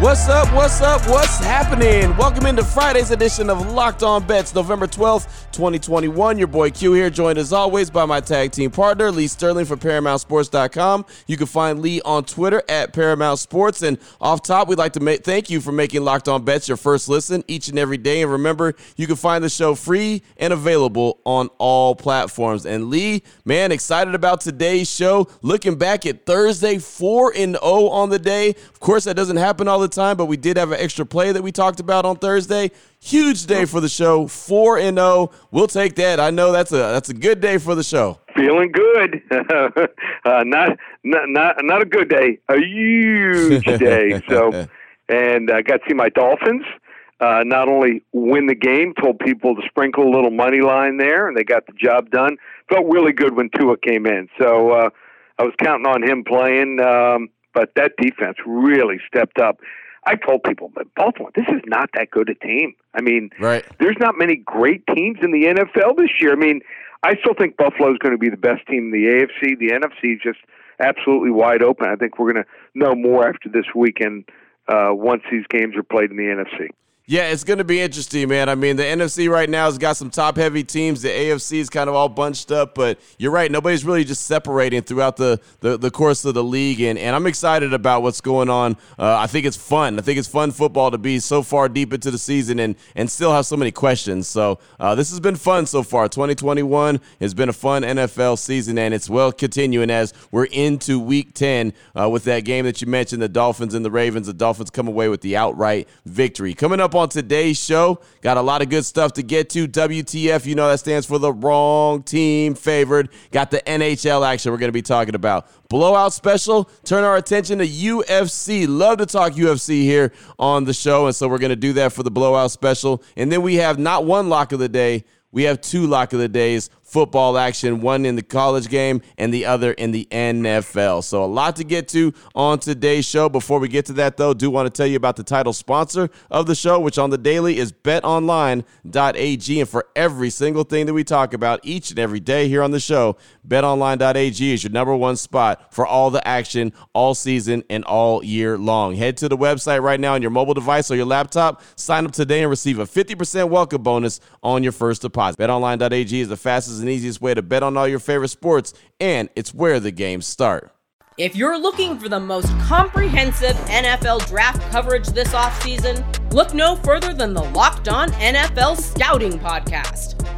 What's up? What's up? What's happening? Welcome into Friday's edition of Locked On Bets, November 12th, 2021. Your boy Q here, joined as always by my tag team partner, Lee Sterling from ParamountSports.com. You can find Lee on Twitter at Paramount Sports. And off top, we'd like to thank you for making Locked On Bets your first listen each and every day. And remember, you can find the show free and available on all platforms. And Lee, man, excited about today's show. Looking back at Thursday, 4 and 0 on the day. Of course, that doesn't happen all the time, but we did have an extra play that we talked about on Thursday. Huge day for the show, four and zero. Oh. We'll take that. I know that's a that's a good day for the show. Feeling good. uh, not not not not a good day. A huge day. So, and I got to see my Dolphins. Uh, not only win the game, told people to sprinkle a little money line there, and they got the job done. Felt really good when Tua came in. So uh, I was counting on him playing, um, but that defense really stepped up. I told people, but Baltimore, this is not that good a team. I mean, right. there's not many great teams in the NFL this year. I mean, I still think Buffalo is going to be the best team in the AFC. The NFC is just absolutely wide open. I think we're going to know more after this weekend uh, once these games are played in the NFC. Yeah, it's going to be interesting, man. I mean, the NFC right now has got some top heavy teams. The AFC is kind of all bunched up, but you're right. Nobody's really just separating throughout the, the, the course of the league. And, and I'm excited about what's going on. Uh, I think it's fun. I think it's fun football to be so far deep into the season and, and still have so many questions. So uh, this has been fun so far. 2021 has been a fun NFL season, and it's well continuing as we're into week 10 uh, with that game that you mentioned the Dolphins and the Ravens. The Dolphins come away with the outright victory. Coming up on today's show. Got a lot of good stuff to get to. WTF, you know that stands for the wrong team favored. Got the NHL action we're going to be talking about. Blowout special. Turn our attention to UFC. Love to talk UFC here on the show. And so we're going to do that for the blowout special. And then we have not one lock of the day. We have two lock of the days football action, one in the college game and the other in the NFL. So a lot to get to on today's show. Before we get to that, though, do want to tell you about the title sponsor of the show, which on the daily is betonline.ag. And for every single thing that we talk about each and every day here on the show, betonline.ag is your number one spot for all the action all season and all year long. Head to the website right now on your mobile device or your laptop, sign up today and receive a 50% welcome bonus on your first deposit. BetOnline.ag is the fastest and easiest way to bet on all your favorite sports, and it's where the games start. If you're looking for the most comprehensive NFL draft coverage this offseason, look no further than the Locked On NFL Scouting Podcast.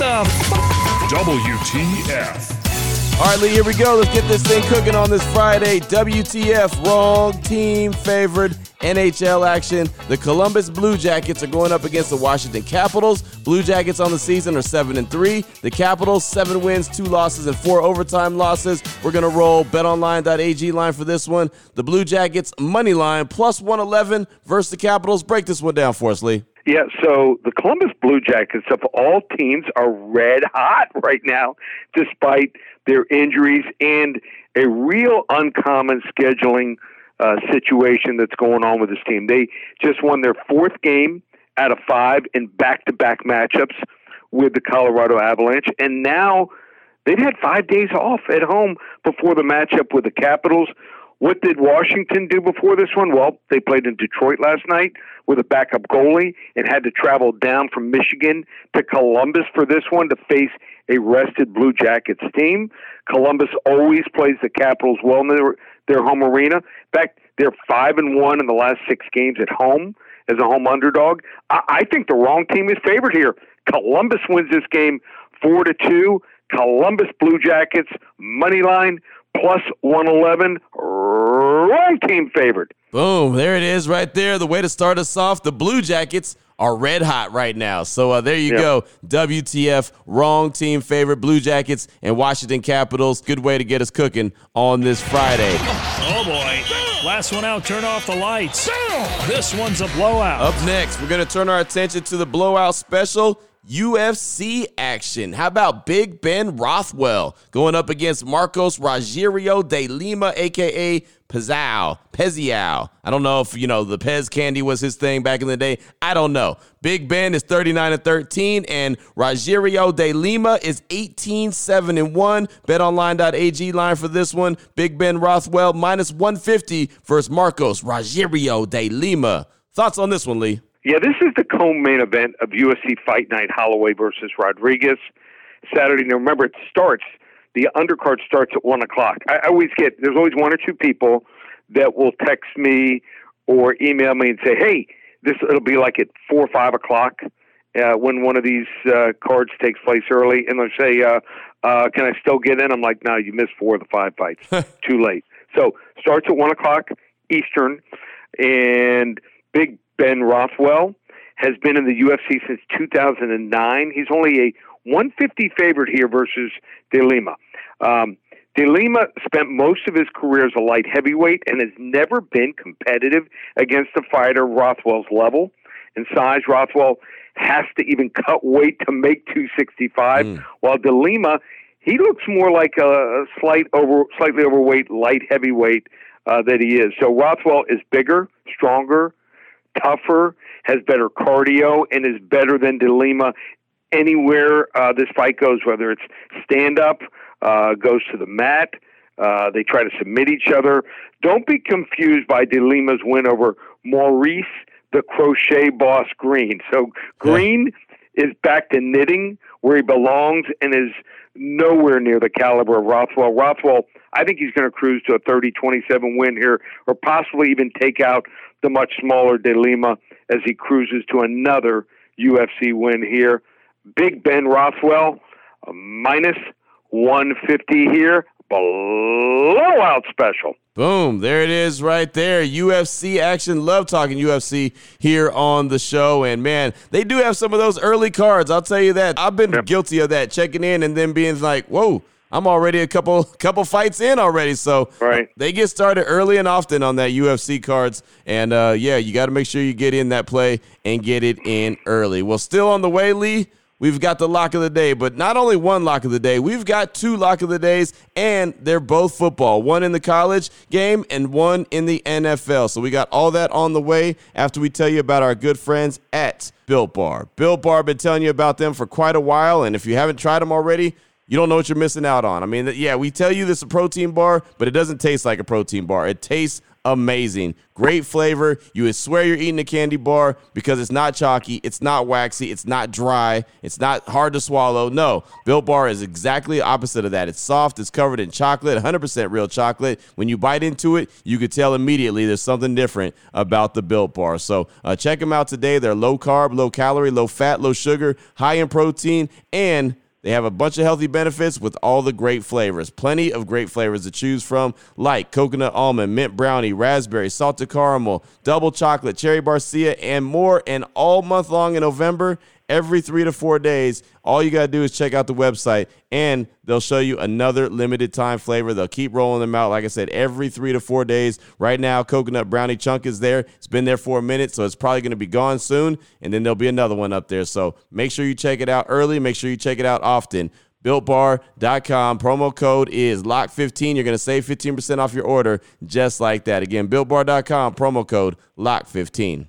What the WTF? All right, Lee, here we go. Let's get this thing cooking on this Friday. WTF, wrong team favored NHL action. The Columbus Blue Jackets are going up against the Washington Capitals. Blue Jackets on the season are 7 and 3. The Capitals 7 wins, 2 losses and 4 overtime losses. We're going to roll betonline.ag line for this one. The Blue Jackets money line plus 111 versus the Capitals. Break this one down for us, Lee. Yeah, so the Columbus Blue Jackets of all teams are red hot right now, despite their injuries and a real uncommon scheduling uh, situation that's going on with this team. They just won their fourth game out of five in back to back matchups with the Colorado Avalanche, and now they've had five days off at home before the matchup with the Capitals. What did Washington do before this one? Well, they played in Detroit last night with a backup goalie and had to travel down from Michigan to Columbus for this one to face a rested Blue Jackets team. Columbus always plays the Capitals well in their, their home arena. In fact, they're five and one in the last six games at home as a home underdog. I, I think the wrong team is favored here. Columbus wins this game four to two. Columbus Blue Jackets money line plus 111. Wrong team favored. Boom. There it is right there. The way to start us off. The Blue Jackets are red hot right now. So uh, there you yep. go. WTF, wrong team favorite. Blue Jackets and Washington Capitals. Good way to get us cooking on this Friday. Oh, boy. Last one out, turn off the lights. This one's a blowout. Up next, we're going to turn our attention to the blowout special. UFC action. How about Big Ben Rothwell going up against Marcos Rogerio de Lima, aka Pezao, Peziao. I don't know if you know the Pez candy was his thing back in the day. I don't know. Big Ben is 39 and 13, and Rogerio de Lima is 18 7 and 1. BetOnline.ag line for this one. Big Ben Rothwell minus 150 versus Marcos Rogerio de Lima. Thoughts on this one, Lee? Yeah, this is the co-main event of UFC Fight Night Holloway versus Rodriguez. Saturday. Now remember, it starts. The undercard starts at one o'clock. I, I always get there's always one or two people that will text me or email me and say, "Hey, this it'll be like at four or five o'clock uh, when one of these uh, cards takes place early," and they'll say, uh, uh, "Can I still get in?" I'm like, "No, you missed four of the five fights. Too late." So starts at one o'clock Eastern, and Ben Rothwell has been in the UFC since 2009. He's only a 150 favorite here versus De Lima. Um, De Lima spent most of his career as a light heavyweight and has never been competitive against a fighter Rothwell's level and size. Rothwell has to even cut weight to make 265, mm. while De Lima he looks more like a slight over, slightly overweight light heavyweight uh, that he is. So Rothwell is bigger, stronger, tougher, has better cardio, and is better than De Lima anywhere uh, this fight goes, whether it's stand up, uh, goes to the mat. Uh, they try to submit each other. Don't be confused by De Lima's win over Maurice the crochet boss Greene. So Greene yeah. is back to knitting where he belongs and is nowhere near the caliber of Rothwell. Rothwell, I think he's going to cruise to a 30 27 win here, or possibly even take out the much smaller De Lima as he cruises to another UFC win here. Big Ben Rothwell, minus 150 here. Blowout special. Boom. There it is right there. UFC action. Love talking UFC here on the show. And man, they do have some of those early cards. I'll tell you that. I've been yep. guilty of that, checking in and then being like, whoa, I'm already a couple couple fights in already. So right. they get started early and often on that UFC cards. And uh, yeah, you got to make sure you get in that play and get it in early. Well, still on the way, Lee. We've got the lock of the day, but not only one lock of the day, we've got two lock of the days, and they're both football. One in the college game and one in the NFL. So we got all that on the way after we tell you about our good friends at Built Bar. Built Bar, been telling you about them for quite a while, and if you haven't tried them already, you don't know what you're missing out on. I mean, yeah, we tell you this is a protein bar, but it doesn't taste like a protein bar. It tastes amazing. Great flavor. You would swear you're eating a candy bar because it's not chalky, it's not waxy, it's not dry, it's not hard to swallow. No, Built Bar is exactly opposite of that. It's soft, it's covered in chocolate, 100% real chocolate. When you bite into it, you could tell immediately there's something different about the Built Bar. So uh, check them out today. They're low carb, low calorie, low fat, low sugar, high in protein, and they have a bunch of healthy benefits with all the great flavors. Plenty of great flavors to choose from, like coconut almond, mint brownie, raspberry, salted caramel, double chocolate, cherry barcia, and more. And all month long in November every three to four days. All you got to do is check out the website and they'll show you another limited time flavor. They'll keep rolling them out, like I said, every three to four days. Right now, Coconut Brownie Chunk is there. It's been there for a minute, so it's probably going to be gone soon. And then there'll be another one up there. So make sure you check it out early. Make sure you check it out often. BuiltBar.com. Promo code is LOCK15. You're going to save 15% off your order just like that. Again, BuiltBar.com. Promo code LOCK15.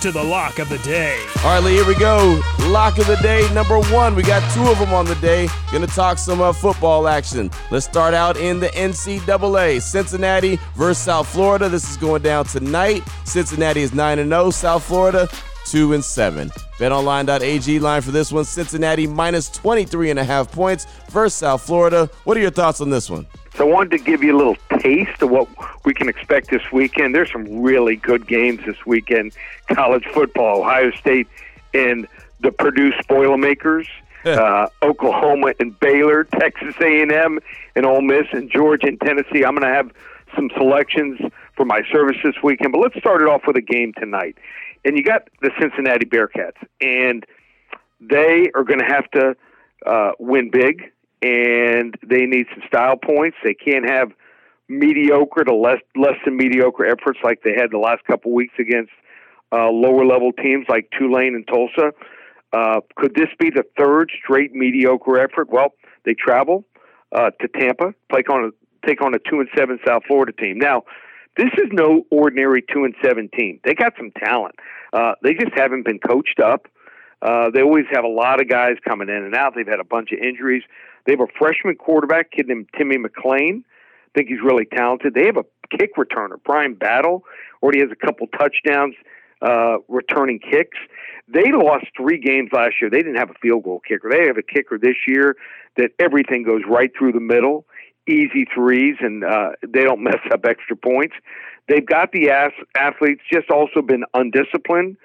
to the lock of the day. All right, Lee, here we go. Lock of the day number one. We got two of them on the day. Gonna talk some uh, football action. Let's start out in the NCAA. Cincinnati versus South Florida. This is going down tonight. Cincinnati is 9 0. South Florida 2 and 7. BetOnline.ag line for this one Cincinnati minus 23 and a half points versus South Florida. What are your thoughts on this one? So I wanted to give you a little taste of what we can expect this weekend. There's some really good games this weekend. College football, Ohio State and the Purdue Spoilermakers, uh, Oklahoma and Baylor, Texas A&M and Ole Miss, and Georgia and Tennessee. I'm going to have some selections for my service this weekend. But let's start it off with a game tonight. And you got the Cincinnati Bearcats, and they are going to have to uh, win big and they need some style points. They can't have mediocre to less less than mediocre efforts like they had the last couple weeks against uh, lower level teams like Tulane and Tulsa. Uh, could this be the third straight mediocre effort? Well, they travel uh, to Tampa, take on a take on a two and seven South Florida team. Now, this is no ordinary two and seven team. They got some talent. Uh, they just haven't been coached up. Uh, they always have a lot of guys coming in and out. They've had a bunch of injuries. They have a freshman quarterback, kid named Timmy McClain. I think he's really talented. They have a kick returner, Brian Battle, already has a couple touchdowns uh, returning kicks. They lost three games last year. They didn't have a field goal kicker. They have a kicker this year that everything goes right through the middle, easy threes, and uh, they don't mess up extra points. They've got the ass- athletes, just also been undisciplined.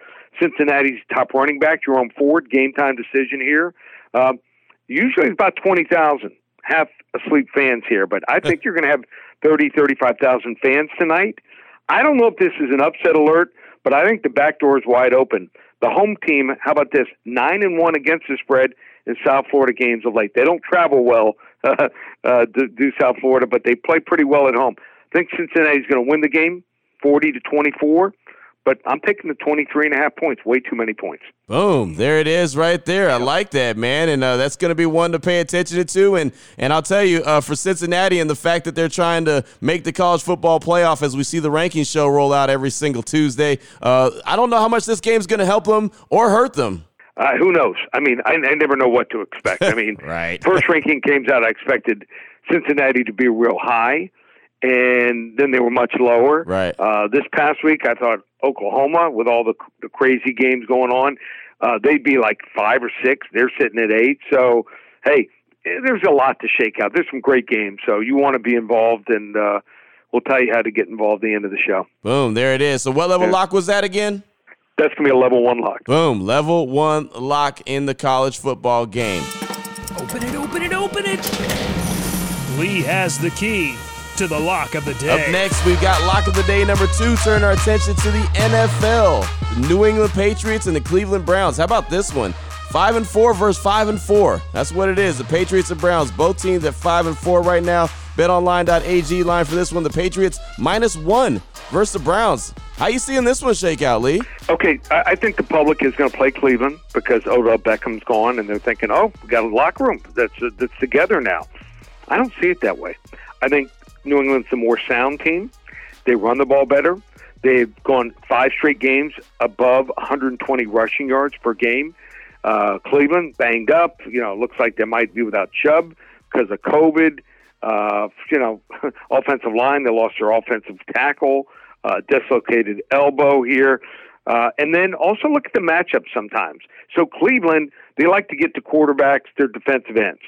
Cincinnati's top running back, Jerome Ford, game time decision here. Um, usually it's about 20,000 half asleep fans here, but I think you're going to have 30, 35,000 fans tonight. I don't know if this is an upset alert, but I think the back door is wide open. The home team, how about this? Nine and one against the spread in South Florida games of late. They don't travel well uh, uh, to do South Florida, but they play pretty well at home. I think Cincinnati's going to win the game, 40 to 24 but I'm taking the 23 and a half points. Way too many points. Boom. There it is right there. I like that, man. And uh, that's going to be one to pay attention to. And, and I'll tell you, uh, for Cincinnati and the fact that they're trying to make the college football playoff as we see the ranking show roll out every single Tuesday, uh, I don't know how much this game's going to help them or hurt them. Uh, who knows? I mean, I, I never know what to expect. I mean, right. first ranking came out, I expected Cincinnati to be real high and then they were much lower. Right. Uh, this past week, I thought Oklahoma, with all the, the crazy games going on, uh, they'd be like five or six. They're sitting at eight. So, hey, there's a lot to shake out. There's some great games, so you want to be involved, and uh, we'll tell you how to get involved at the end of the show. Boom, there it is. So, what level Yeah. lock was that again? That's gonna be a level one lock. Boom, level one lock in the college football game. Open it, open it, open it. Lee has the key to the lock of the day. Up next, we've got lock of the day number two. Turn our attention to the NFL. The New England Patriots and the Cleveland Browns. How about this one? Five and four versus five and four. That's what it is. The Patriots and Browns, both teams at five and four right now. BetOnline.ag line for this one. The Patriots minus one versus the Browns. How you seeing this one shake out, Lee? Okay, I, I think the public is going to play Cleveland because Odell Beckham's gone, and they're thinking, "Oh, we got a locker room that's uh, that's together now." I don't see it that way. I think New England's the more sound team. They run the ball better. They've gone five straight games above 120 rushing yards per game. Uh, Cleveland banged up. You know, looks like they might be without Chubb because of COVID. Uh, you know, offensive line. They lost their offensive tackle. Uh, dislocated elbow here. Uh, and then also look at the matchup sometimes. So Cleveland, they like to get to quarterbacks, their defensive ends,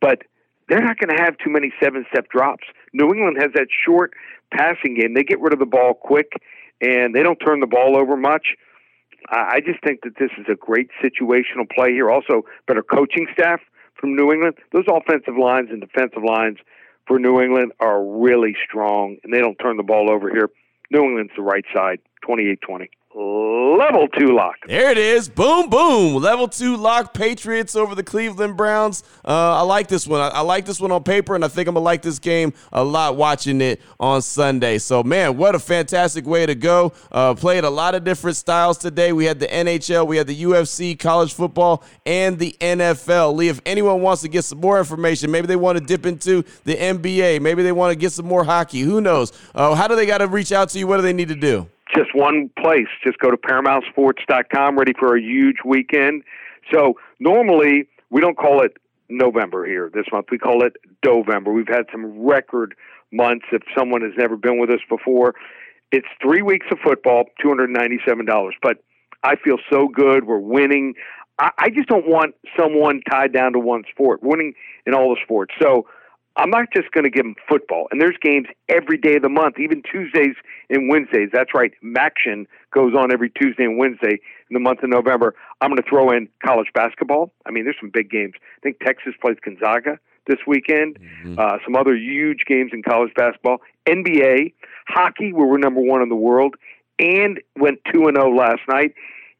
but they're not going to have too many seven-step drops. New England has that short passing game. They get rid of the ball quick, and they don't turn the ball over much. I just think that this is a great situational play here. Also, better coaching staff from New England. Those offensive lines and defensive lines for New England are really strong, and they don't turn the ball over here. New England's the right side, 28 20 level two lock. There it is. Boom, boom. Level two lock. Patriots over the Cleveland Browns. Uh, I like this one. I, I, like this one on paper, and I think I'm going to like this game a lot watching it on Sunday. So, man, what a fantastic way to go. Uh, played a lot of different styles today. We had the NHL, we had the UFC, college football, and the NFL. Lee, if anyone wants to get some more information, maybe they want to dip into the NBA, maybe they want to get some more hockey. Who knows? Uh, how do they got to reach out to you? What do they need to do? Just one place. Just go to ParamountSports.com, ready for a huge weekend. So normally we don't call it November here this month. We call it Dovember. We've had some record months. If someone has never been with us before, it's three weeks of football, two hundred ninety-seven dollars. But I feel so good. We're winning. I, I just don't want someone tied down to one sport. Winning in all the sports. So I'm not just going to give them football. And there's games every day of the month, even Tuesdays and Wednesdays. That's right. MACtion goes on every Tuesday and Wednesday in the month of November. I'm going to throw in college basketball. I mean, there's some big games. I think Texas plays Gonzaga this weekend. Mm-hmm. Uh, some other huge games in college basketball. NBA, hockey, where we're number one in the world, and went 2 and 0 last night.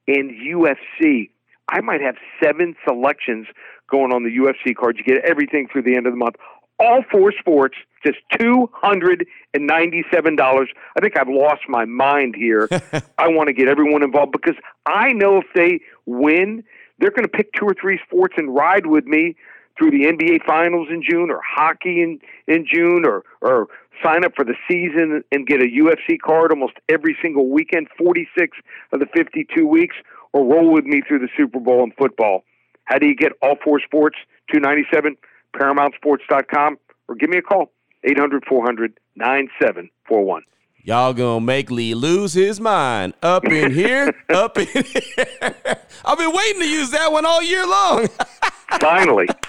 And UFC, I might have seven selections going on the UFC card. You get everything through the end of the month all four sports, just two hundred and ninety-seven dollars. I think I've lost my mind here. I want to get everyone involved because I know if they win, they're going to pick two or three sports and ride with me through the NBA Finals in June, or hockey in in June, or or sign up for the season and get a UFC card almost every single weekend, forty-six of the fifty-two weeks, or roll with me through the Super Bowl and football. How do you get all four sports? Two ninety-seven. ParamountSports.com or give me a call, 800 400 9741. Y'all gonna make Lee lose his mind up in here, up in here. I've been waiting to use that one all year long. Finally.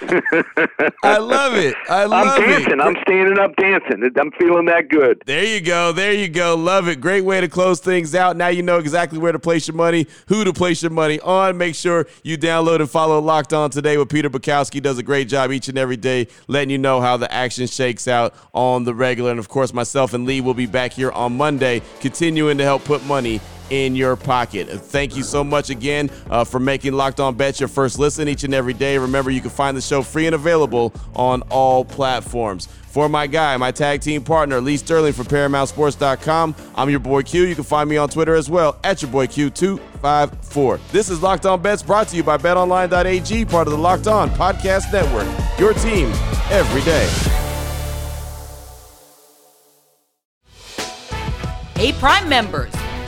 I love it. I love I'm dancing. it. I'm standing up dancing. I'm feeling that good. There you go. There you go. Love it. Great way to close things out. Now you know exactly where to place your money, who to place your money on. Make sure you download and follow Locked On today with Peter Bukowski. Does a great job each and every day letting you know how the action shakes out on the regular. And of course, myself and Lee will be back here on Monday, continuing to help put money in your pocket. Thank you so much again uh, for making Locked On Bets your first listen each and every day. Remember, you can find the show free and available on all platforms. For my guy, my tag team partner, Lee Sterling from ParamountSports.com, I'm your boy Q. You can find me on Twitter as well at your boy Q254. This is Locked On Bets brought to you by BetOnline.ag, part of the Locked On Podcast Network. Your team every day. Hey, Prime members